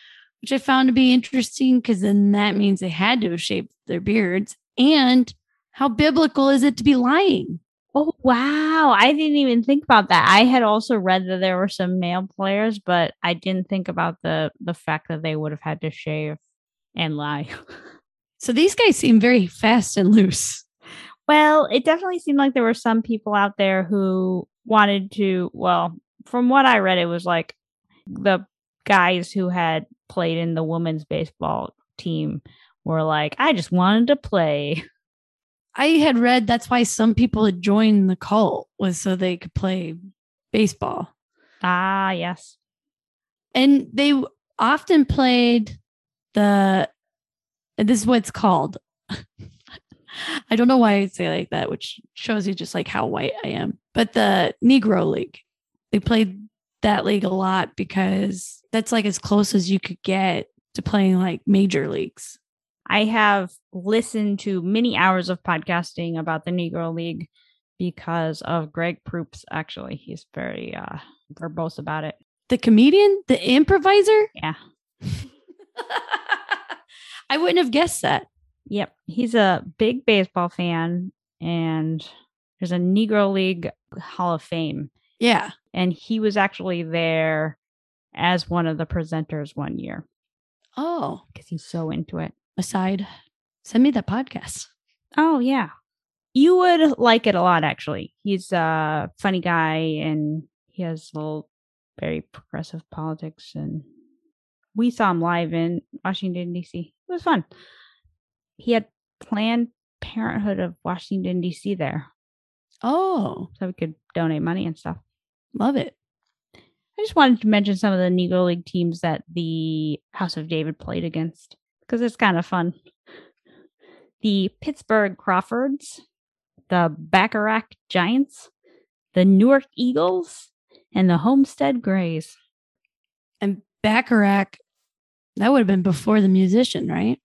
[SPEAKER 2] which I found to be interesting because then that means they had to have shaved their beards. And how biblical is it to be lying?
[SPEAKER 1] Oh wow. I didn't even think about that. I had also read that there were some male players, but I didn't think about the the fact that they would have had to shave and lie. <laughs>
[SPEAKER 2] So these guys seem very fast and loose.
[SPEAKER 1] Well, it definitely seemed like there were some people out there who wanted to, well, from what I read, it was like the guys who had played in the women's baseball team were like, I just wanted to play. <laughs>
[SPEAKER 2] I had read that's why some people had joined the cult was so they could play baseball.
[SPEAKER 1] Ah, yes.
[SPEAKER 2] And they often played the this is what it's called. <laughs> I don't know why I say like that, which shows you just like how white I am. But the Negro League, they played that league a lot because that's like as close as you could get to playing like major leagues.
[SPEAKER 1] I have listened to many hours of podcasting about the Negro League because of Greg Proops. Actually, he's very uh, verbose about it.
[SPEAKER 2] The comedian, the improviser?
[SPEAKER 1] Yeah. <laughs>
[SPEAKER 2] I wouldn't have guessed that.
[SPEAKER 1] Yep. He's a big baseball fan, and there's a Negro League Hall of Fame.
[SPEAKER 2] Yeah.
[SPEAKER 1] And he was actually there as one of the presenters one year
[SPEAKER 2] Oh,
[SPEAKER 1] because he's so into it.
[SPEAKER 2] Aside, send me that podcast.
[SPEAKER 1] Oh, yeah. You would like it a lot, actually. He's a funny guy and he has little, very progressive politics. And we saw him live in Washington, D.C. It was fun. He had Planned Parenthood of Washington, D.C. there.
[SPEAKER 2] Oh,
[SPEAKER 1] So we could donate money and stuff.
[SPEAKER 2] love it.
[SPEAKER 1] I just wanted to mention some of the Negro League teams that the House of David played against because it's kind of fun. The Pittsburgh Crawfords, the Bacharach Giants, the Newark Eagles, and the Homestead Grays.
[SPEAKER 2] And Bacharach, that would have been before the musician, right?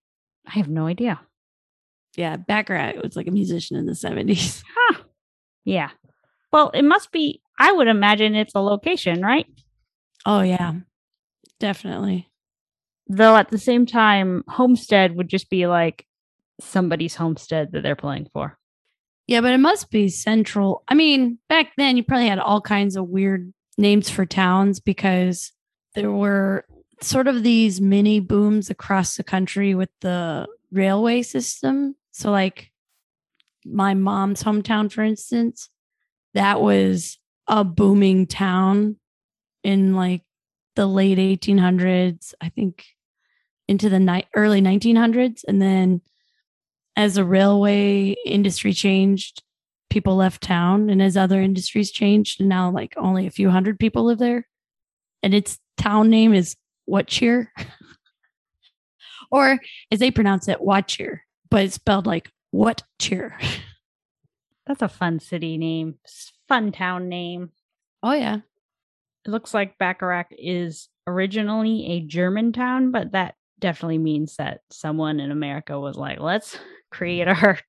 [SPEAKER 1] I have no idea.
[SPEAKER 2] Yeah, Bacharach was like a musician in the 70s. <laughs>
[SPEAKER 1] Huh. Yeah. Well, it must be, I would imagine it's a location, right?
[SPEAKER 2] Oh, yeah, definitely.
[SPEAKER 1] Though at the same time, Homestead would just be like somebody's homestead that they're playing for.
[SPEAKER 2] Yeah, but it must be central. I mean, back then you probably had all kinds of weird names for towns because there were sort of these mini booms across the country with the railway system. So, like my mom's hometown, for instance, that was a booming town in like the late 1800s, I think into the ni- early 1900s. And then as the railway industry changed, people left town. And as other industries changed, and now like only a few hundred people live there. And its town name is What Cheer. <laughs> or as they pronounce it, Watcheer, but it's spelled like what cheer. <laughs>
[SPEAKER 1] That's a fun city name, fun town name.
[SPEAKER 2] Oh yeah.
[SPEAKER 1] It looks like Bacharach is originally a German town, but that definitely means that someone in America was like, let's <laughs> create mm. our.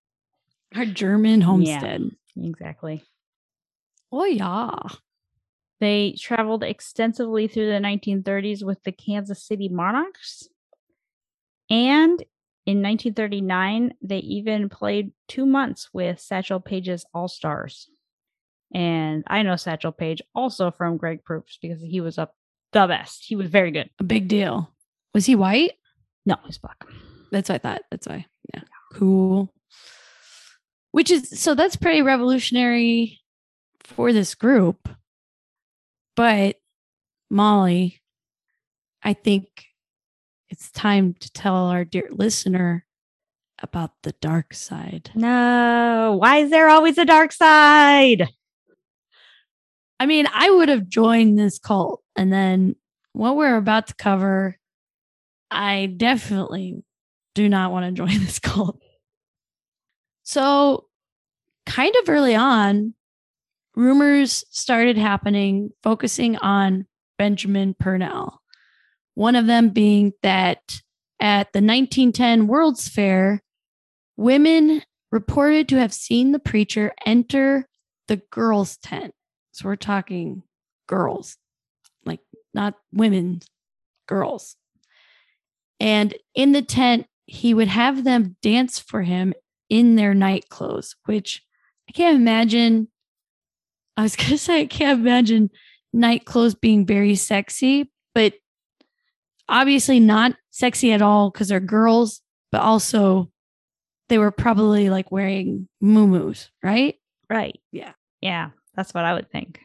[SPEAKER 2] Our German homestead.
[SPEAKER 1] Exactly.
[SPEAKER 2] Oh yeah.
[SPEAKER 1] They traveled extensively through the 1930s with the Kansas City Monarchs. And in 1939, they even played two months with Satchel Paige's All Stars. And I know Satchel Paige also from Greg Proops because he was up the best. He was very good.
[SPEAKER 2] A big deal. Was he white?
[SPEAKER 1] No, he's black.
[SPEAKER 2] That's what I thought. That's why. Yeah. Cool. Which is so that's pretty revolutionary for this group. But Molly, I think it's time to tell our dear listener about the dark side.
[SPEAKER 1] No, why is there always a dark side?
[SPEAKER 2] I mean, I would have joined this cult and then what we're about to cover, I definitely do not want to join <laughs> this cult. So, kind of early on, rumors started happening focusing on Benjamin Purnell. One of them being that at the 1910 World's Fair, women reported to have seen the preacher enter the girls' tent. So we're talking girls, like not women, girls. And in the tent, he would have them dance for him in their night clothes, which I can't imagine. I was <laughs> going to say, I can't imagine night clothes being very sexy, but obviously not sexy at all because they're girls, but also they were probably like wearing muumuus, right?
[SPEAKER 1] Right.
[SPEAKER 2] Yeah.
[SPEAKER 1] Yeah. That's what I would think.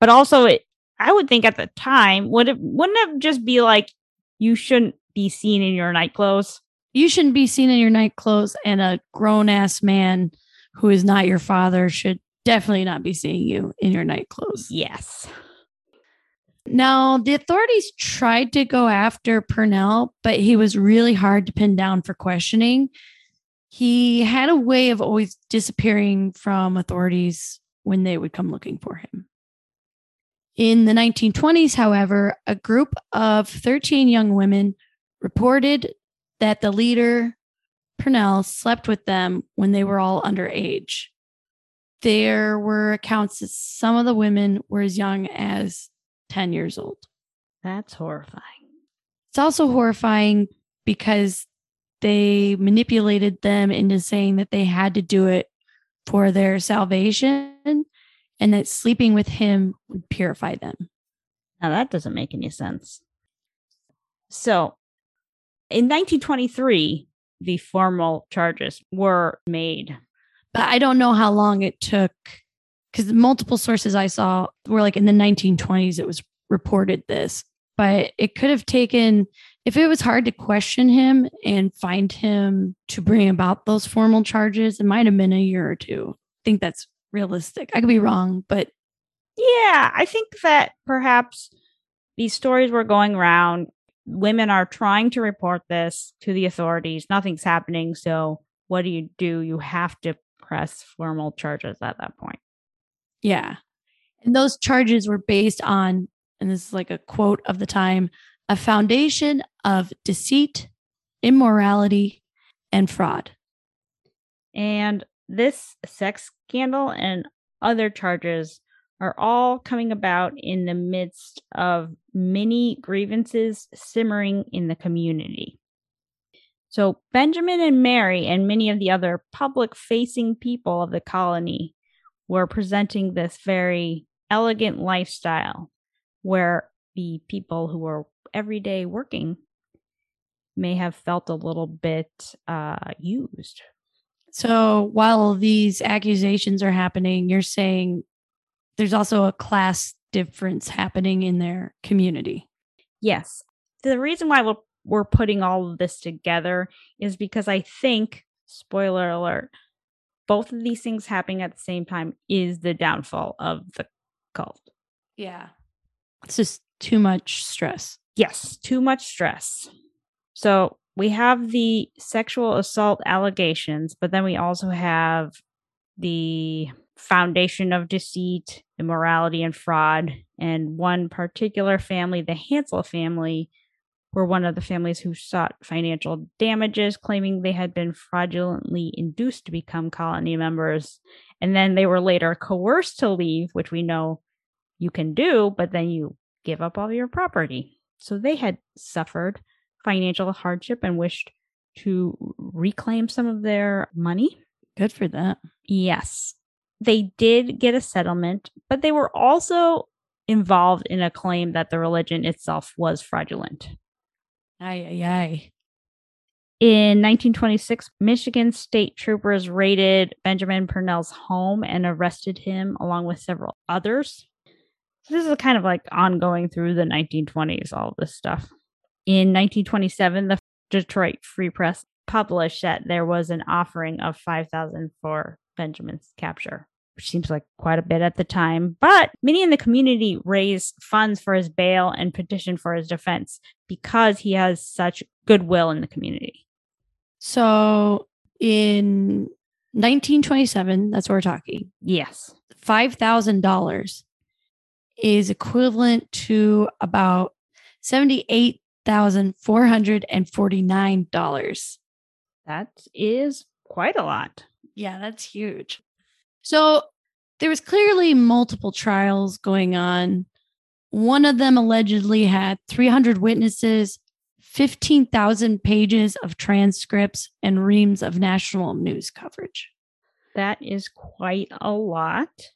[SPEAKER 1] But also it I would think at the time, would it wouldn't it just be like you shouldn't be seen in your night clothes?
[SPEAKER 2] You shouldn't be seen in your night clothes, and a grown ass man who is not your father should definitely not be seeing you in your night clothes.
[SPEAKER 1] Yes.
[SPEAKER 2] Now, the authorities tried to go after Purnell, but he was really hard to pin down for questioning. He had a way of always disappearing from authorities when they would come looking for him. In the 1920s, however, a group of 13 young women reported that the leader, Purnell, slept with them when they were all underage. There were accounts that some of the women were as young as 10 years old.
[SPEAKER 1] That's horrifying.
[SPEAKER 2] It's also horrifying because they manipulated them into saying that they had to do it for their salvation and that sleeping with him would purify them.
[SPEAKER 1] Now that doesn't make any sense. So, in 1923, the formal charges were made.
[SPEAKER 2] But I don't know how long it took because multiple sources I saw were like in the 1920s, it was reported this, but it could have taken, if it was hard to question him and find him to bring about those formal charges, it might have been a year or two. I think that's realistic. I could be wrong, but
[SPEAKER 1] yeah, I think that perhaps these stories were going around. Women are trying to report this to the authorities. Nothing's happening. So, what do you do? You have to press formal charges at that point.
[SPEAKER 2] Yeah. And those charges were based on, and this is like a quote of the time, a foundation of deceit, immorality, and fraud.
[SPEAKER 1] And this sex scandal and other charges are all coming about in the midst of many grievances simmering in the community. So, Benjamin and Mary and many of the other public facing people of the colony were presenting this very elegant lifestyle where the people who were everyday working may have felt a little bit uh, used.
[SPEAKER 2] So while these accusations are happening, you're saying there's also a class difference happening in their community.
[SPEAKER 1] Yes. The reason why we're, we're putting all of this together is because I think, spoiler alert, both of these things happening at the same time is the downfall of the cult.
[SPEAKER 2] Yeah. It's just too much stress.
[SPEAKER 1] Yes, too much stress. So we have the sexual assault allegations, but then we also have the foundation of deceit, immorality, and fraud. And one particular family, the Hansel family, were one of the families who sought financial damages, claiming they had been fraudulently induced to become colony members. And then they were later coerced to leave, which we know you can do, but then you give up all your property. So they had suffered financial hardship and wished to reclaim some of their money.
[SPEAKER 2] Good for that.
[SPEAKER 1] Yes. They did get a settlement, but they were also involved in a claim that the religion itself was fraudulent.
[SPEAKER 2] Aye, aye, aye.
[SPEAKER 1] In 1926, Michigan state troopers raided Benjamin Purnell's home and arrested him along with several others. This is kind of like ongoing through the 1920s, all of this stuff. In 1927, the Detroit Free Press published that there was an offering of 5000 for Benjamin's capture which seems like quite a bit at the time. But many in the community raised funds for his bail and petitioned for his defense because he has such goodwill in the community.
[SPEAKER 2] So in 1927, that's what we're talking.
[SPEAKER 1] Yes.
[SPEAKER 2] $5,000 is equivalent to about $78,449.
[SPEAKER 1] That is quite a lot.
[SPEAKER 2] Yeah, that's huge. So there was clearly multiple trials going on. One of them allegedly had 300 witnesses, 15,000 pages of transcripts, and reams of national news coverage.
[SPEAKER 1] That is quite a lot.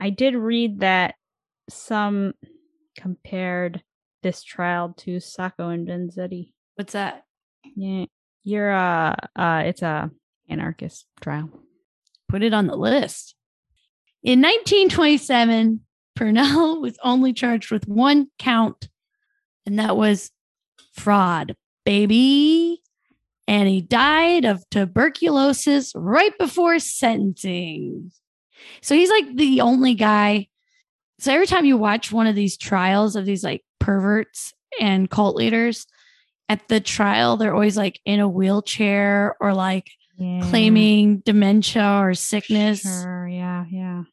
[SPEAKER 1] I did read that some compared this trial to Sacco and Vanzetti.
[SPEAKER 2] What's that?
[SPEAKER 1] Yeah. You're a uh it's a anarchist trial.
[SPEAKER 2] Put it on the list. In 1927, Purnell <laughs> was only charged with one count, and that was fraud, baby. And he died of tuberculosis right before sentencing. So he's like the only guy. So every time you watch one of these trials of these like perverts and cult leaders, at the trial, they're always like in a wheelchair or like
[SPEAKER 1] Yeah.
[SPEAKER 2] claiming dementia or sickness.
[SPEAKER 1] Sure, yeah, yeah.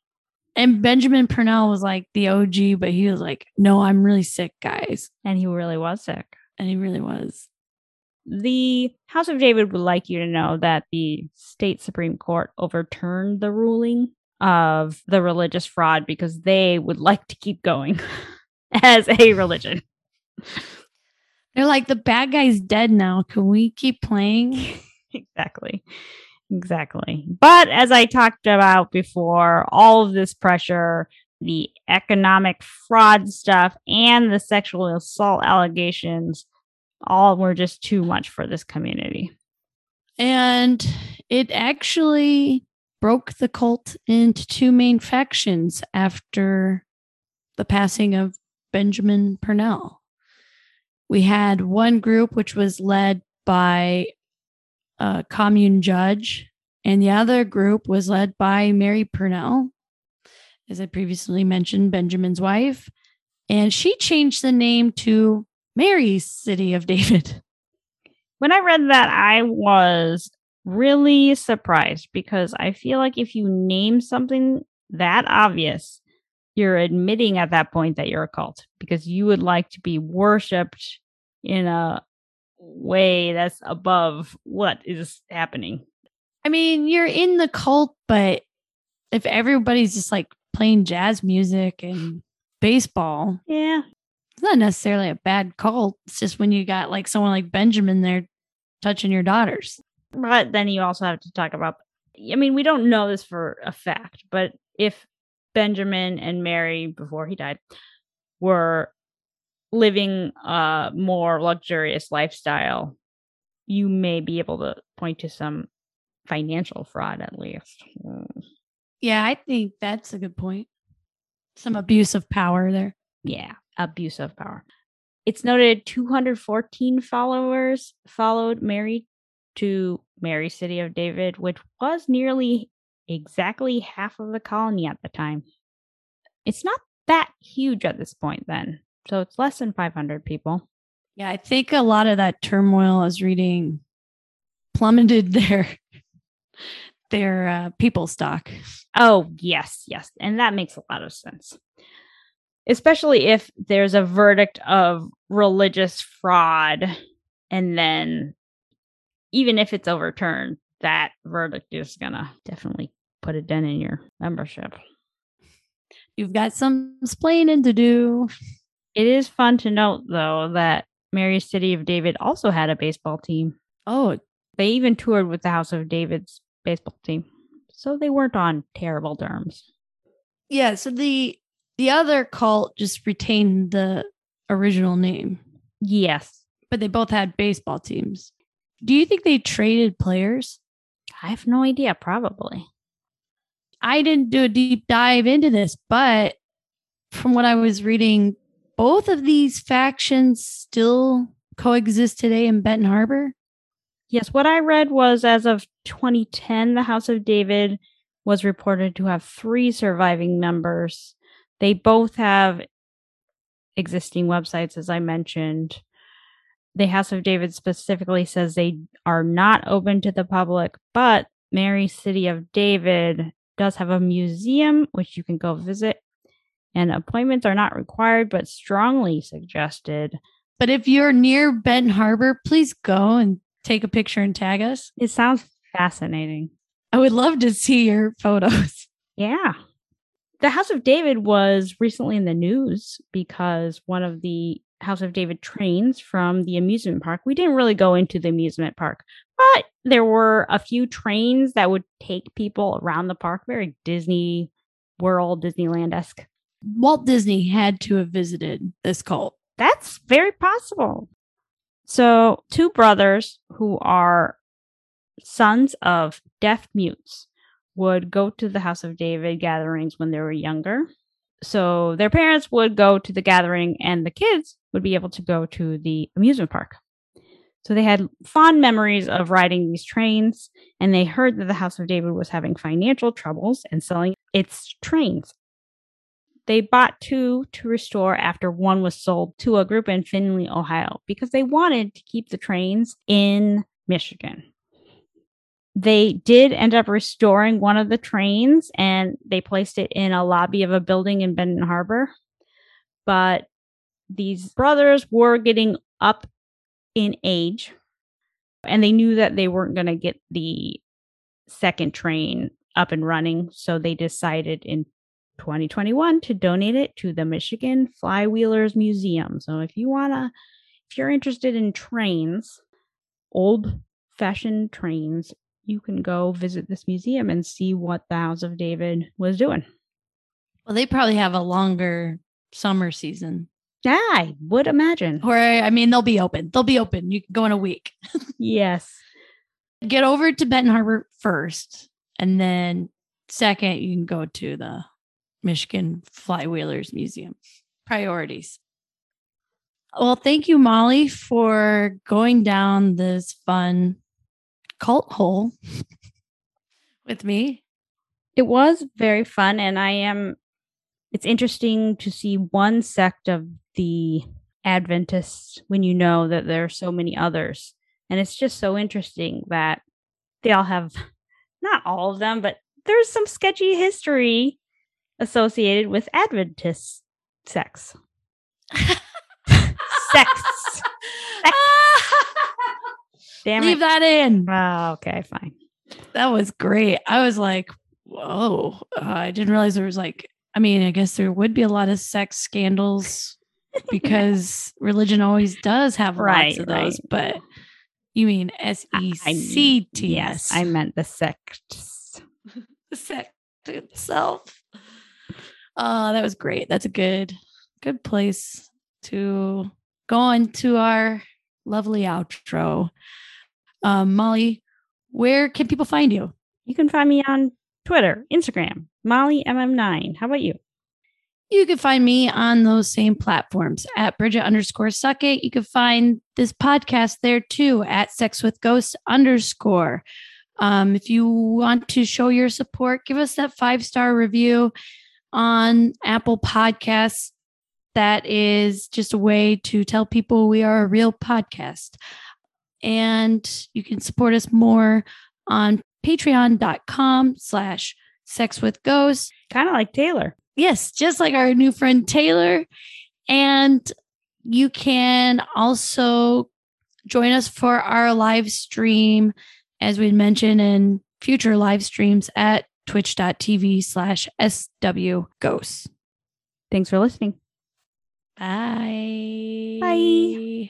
[SPEAKER 2] And Benjamin Purnell was like the OG, but he was like, no, I'm really sick, guys.
[SPEAKER 1] And he really was sick.
[SPEAKER 2] And he really was.
[SPEAKER 1] The House of David would like you to know that the state Supreme Court overturned the ruling of the religious fraud because they would like to keep going <laughs> as a religion.
[SPEAKER 2] They're like, the bad guy's dead now. Can we keep playing? <laughs>
[SPEAKER 1] exactly. Exactly. But as I talked about before, all of this pressure, the economic fraud stuff, and the sexual assault allegations all were just too much for this community.
[SPEAKER 2] And it actually broke the cult into two main factions after the passing of Benjamin Purnell. We had one group which was led by a commune judge, and the other group was led by Mary Purnell, as I previously mentioned, Benjamin's wife. And she changed the name to Mary's City of David.
[SPEAKER 1] When I read that, I was really surprised because I feel like if you name something that obvious, you're admitting at that point that you're a cult because you would like to be worshipped in a way that's above what is happening.
[SPEAKER 2] I mean, you're in the cult, but if everybody's just like playing jazz music and baseball,
[SPEAKER 1] Yeah.
[SPEAKER 2] it's not necessarily a bad cult. It's just when you got like someone like Benjamin there touching your daughters.
[SPEAKER 1] But then you also have to talk about I mean, we don't know this for a fact, but if Benjamin and Mary before he died were living a more luxurious lifestyle, you may be able to point to some financial fraud at least.
[SPEAKER 2] Yeah, I think that's a good point. Some abuse of power there.
[SPEAKER 1] Yeah, abuse of power. It's noted 214 followers followed Mary to Mary City of David, which was nearly exactly half of the colony at the time. It's not that huge at this point, then. So it's less than 500 people.
[SPEAKER 2] Yeah, I think a lot of that turmoil I was reading plummeted <laughs> their their uh, people stock.
[SPEAKER 1] Oh, yes, yes. And that makes a lot of sense. Especially if there's a verdict of religious fraud, and then even if it's overturned, that verdict is going to definitely put a dent in your membership.
[SPEAKER 2] You've got some splaining to do.
[SPEAKER 1] It is fun to note, though, that Mary's City of David also had a baseball team.
[SPEAKER 2] Oh,
[SPEAKER 1] They even toured with the House of David's baseball team. So they weren't on terrible terms.
[SPEAKER 2] yeah. So the the other cult just retained the original name,
[SPEAKER 1] Yes.
[SPEAKER 2] but they both had baseball teams. Do you think they traded players?
[SPEAKER 1] I have no idea, probably.
[SPEAKER 2] I didn't do a deep dive into this, but from what I was reading, both of these factions still coexist today in Benton Harbor.
[SPEAKER 1] Yes, what I read was as of 2010, the House of David was reported to have three surviving members. They both have existing websites, as I mentioned. The House of David specifically says they are not open to the public, but Mary City of David does have a museum which you can go visit. And appointments are not required, but strongly suggested.
[SPEAKER 2] But if you're near Benton Harbor, please go and take a picture and tag us.
[SPEAKER 1] It sounds fascinating.
[SPEAKER 2] I would love to see your <laughs> photos.
[SPEAKER 1] Yeah. The House of David was recently in the news because one of the House of David trains from the amusement park. We didn't really go into the amusement park, but there were a few trains that would take people around the park, very Disney World, Disneyland esque.
[SPEAKER 2] Walt Disney had to have visited this cult.
[SPEAKER 1] That's very possible. So, two brothers who are sons of deaf mutes would go to the House of David gatherings when they were younger. So, their parents would go to the gathering, and the kids would be able to go to the amusement park. So, they had fond memories of riding these trains, and they heard that the House of David was having financial troubles and selling its trains. They bought two to restore after one was sold to a group in Findlay, Ohio, because they wanted to keep the trains in Michigan. They did end up restoring one of the trains and they placed it in a lobby of a building in Benton Harbor. But these brothers were getting up in age and they knew that they weren't going to get the second train up and running. So they decided in 2021 to donate it to the Michigan Flywheelers Museum. So if you want to, if you're interested in trains, old fashioned trains, you can go visit this museum and see what the House of David was doing.
[SPEAKER 2] Well, they probably have a longer summer season.
[SPEAKER 1] Yeah, I would imagine.
[SPEAKER 2] Or, I mean, they'll be open. They'll be open. You can go in a week. <laughs>
[SPEAKER 1] yes.
[SPEAKER 2] Get over to Benton Harbor first. And then, second, you can go to the Michigan Flywheelers Museum. Priorities. Well, thank you, Molly, for going down this fun cult hole with me.
[SPEAKER 1] It was very fun, and I am. It's interesting to see one sect of the Adventists when you know that there are so many others. And it's just so interesting that they all have, not all of them, but there's some sketchy history associated with Adventist sex. sex. sex. <laughs>
[SPEAKER 2] Damn Leave it. that in.
[SPEAKER 1] Oh, okay, fine.
[SPEAKER 2] That was great. I was like, whoa. Uh, I didn't realize there was like, I mean, I guess there would be a lot of sex scandals <laughs> because religion always does have right, lots of those, but you mean S E C T
[SPEAKER 1] S. Yes, I meant the sects. <laughs>
[SPEAKER 2] the sect itself. Oh, that was great. That's a good, good place to go into our lovely outro. Um, Molly, where can people find you?
[SPEAKER 1] You can find me on Twitter, Instagram, Molly MM9. How about you?
[SPEAKER 2] You can find me on those same platforms at Bridget underscore Suckett. You can find this podcast there too at Sex with Ghost underscore. Um, if you want to show your support, give us that five star review on Apple Podcasts. That is just a way to tell people we are a real podcast. And you can support us more on patreon.com slash sex with ghosts.
[SPEAKER 1] Kind of like Taylor.
[SPEAKER 2] Yes, just like our new friend Taylor. And you can also join us for our live stream, as we mentioned in future live streams at twitch.tv slash SW Ghosts.
[SPEAKER 1] Thanks for listening.
[SPEAKER 2] Bye.
[SPEAKER 1] Bye.